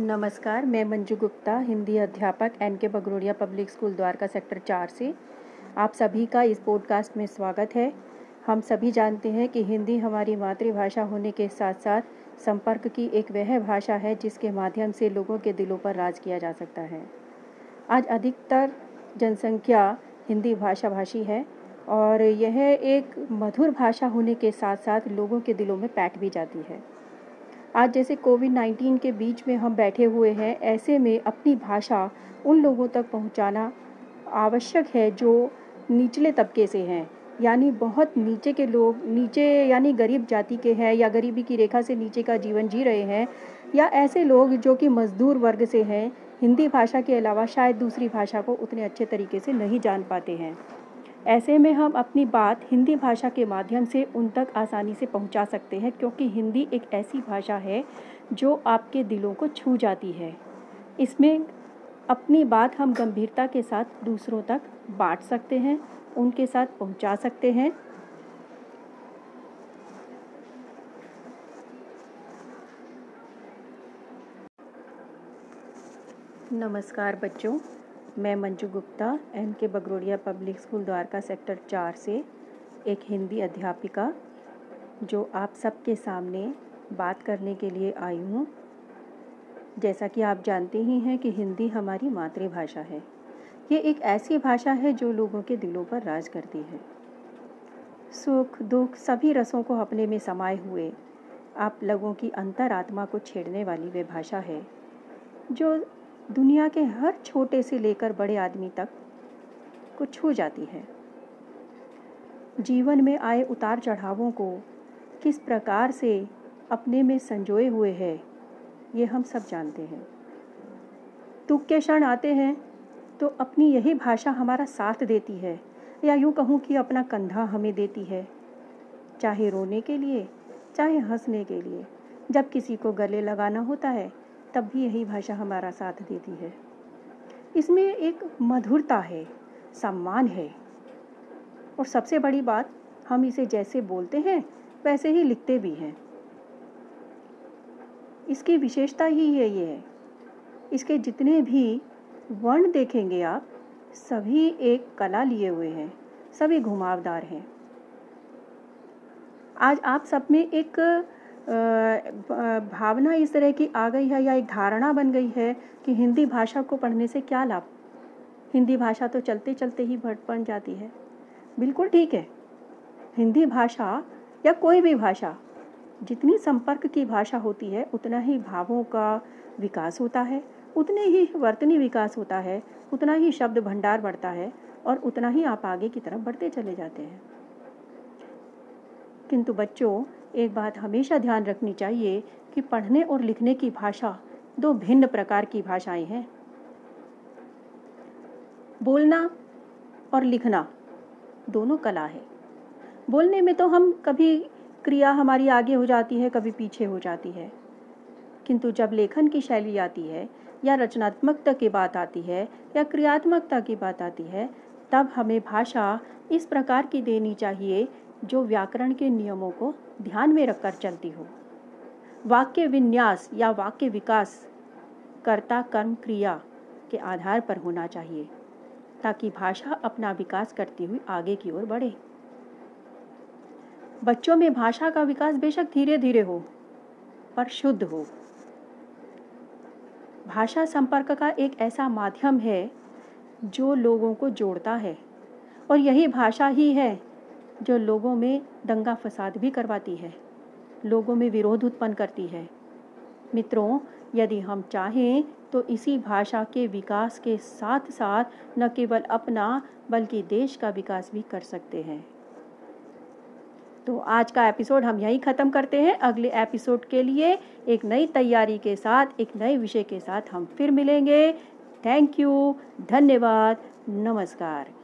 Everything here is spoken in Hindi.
नमस्कार, मैं मंजू गुप्ता, हिंदी अध्यापक N K Bagrodia public school Dwarka sector चार से। आप सभी का इस पॉडकास्ट में स्वागत है। हम सभी जानते हैं कि हिंदी हमारी मातृभाषा होने के साथ साथ संपर्क की एक वह भाषा है जिसके माध्यम से लोगों के दिलों पर राज किया जा सकता है। आज अधिकतर जनसंख्या हिंदी भाषा भाषी है और यह एक मधुर भाषा होने के साथ साथ लोगों के दिलों में पैठ भी जाती है। आज जैसे कोविड नाइन्टीन के बीच में हम बैठे हुए हैं, ऐसे में अपनी भाषा उन लोगों तक पहुंचाना आवश्यक है जो निचले तबके से हैं। यानी बहुत नीचे के लोग, नीचे यानी गरीब जाति के हैं या गरीबी की रेखा से नीचे का जीवन जी रहे हैं, या ऐसे लोग जो कि मजदूर वर्ग से हैं, हिंदी भाषा के अलावा शायद दूसरी भाषा को उतने अच्छे तरीके से नहीं जान पाते हैं। ऐसे में हम अपनी बात हिंदी भाषा के माध्यम से उन तक आसानी से पहुँचा सकते हैं, क्योंकि हिंदी एक ऐसी भाषा है जो आपके दिलों को छू जाती है। इसमें अपनी बात हम गंभीरता के साथ दूसरों तक बांट सकते हैं, उनके साथ पहुँचा सकते हैं। नमस्कार बच्चों मैं Manju Gupta, N K Bagrodia public school Dwarka sector चार से एक हिंदी अध्यापिका, जो आप सबके सामने बात करने के लिए आई हूँ। जैसा कि आप जानते ही हैं कि हिंदी हमारी मातृभाषा है। ये एक ऐसी भाषा है जो लोगों के दिलों पर राज करती है। सुख, दुख, सभी रसों को अपने में समाये हुए, आप लोगों की अंतरात्मा को छेड़ने वाली वे भाषा है, जो दुनिया के हर छोटे से लेकर बड़े आदमी तक को छू जाती है। जीवन में आए उतार चढ़ावों को किस प्रकार से अपने में संजोए हुए है, ये हम सब जानते हैं। दुख के क्षण आते हैं तो अपनी यही भाषा हमारा साथ देती है, या यूँ कहूँ कि अपना कंधा हमें देती है, चाहे रोने के लिए, चाहे हंसने के लिए, जब किसी को गले लगाना होता है तब भी यही भाषा हमारा साथ देती है। इसमें एक मधुरता है, सम्मान है। और सबसे बड़ी बात, हम इसे जैसे बोलते हैं, वैसे ही लिखते भी हैं। इसकी विशेषता ही है ये है। इसके जितने भी वर्ण देखेंगे आप, सभी एक कला लिए हुए हैं, सभी घुमावदार हैं। आज आप सब में एक भावना इस तरह की आ गई है या एक धारणा बन गई है कि हिंदी भाषा को पढ़ने से क्या लाभ? हिंदी भाषा तो चलते चलते ही भट बन जाती है। बिल्कुल ठीक है। हिंदी भाषा या कोई भी भाषा, जितनी संपर्क की भाषा होती है, उतना ही भावों का विकास होता है, उतने ही वर्तनी विकास होता है, उतना ही शब्द भंडार बढ़ता है और उतना ही आप आगे की तरफ़ बढ़ते चले जाते हैं। किंतु बच्चों, एक बात हमेशा ध्यान रखनी चाहिए कि पढ़ने और लिखने की भाषा दो भिन्न प्रकार की भाषाएँ हैं। बोलना और लिखना दोनों कला है। बोलने में तो हम कभी क्रिया हमारी आगे हो जाती है, कभी पीछे हो जाती है। किंतु जब लेखन की शैली आती है, या रचनात्मकता की बात आती है, या क्रियात्मकता की बात आती है, तब हमें भाषा इस प्रकार की देनी चाहिए जो व्याकरण के नियमों को ध्यान में रखकर चलती हो। वाक्य विन्यास या वाक्य विकास कर्ता कर्म क्रिया के आधार पर होना चाहिए, ताकि भाषा अपना विकास करती हुई आगे की ओर बढ़े। बच्चों में भाषा का विकास बेशक धीरे धीरे हो, पर शुद्ध हो। भाषा संपर्क का एक ऐसा माध्यम है जो लोगों को जोड़ता है, और यही भाषा ही है जो लोगों में दंगा फसाद भी करवाती है, लोगों में विरोध उत्पन्न करती है। मित्रों, यदि हम चाहें तो इसी भाषा के विकास के साथ साथ न केवल अपना, बल्कि देश का विकास भी कर सकते हैं। तो आज का एपिसोड हम यहीं ख़त्म करते हैं। अगले एपिसोड के लिए एक नई तैयारी के साथ, एक नए विषय के साथ हम फिर मिलेंगे। थैंक यू धन्यवाद, नमस्कार।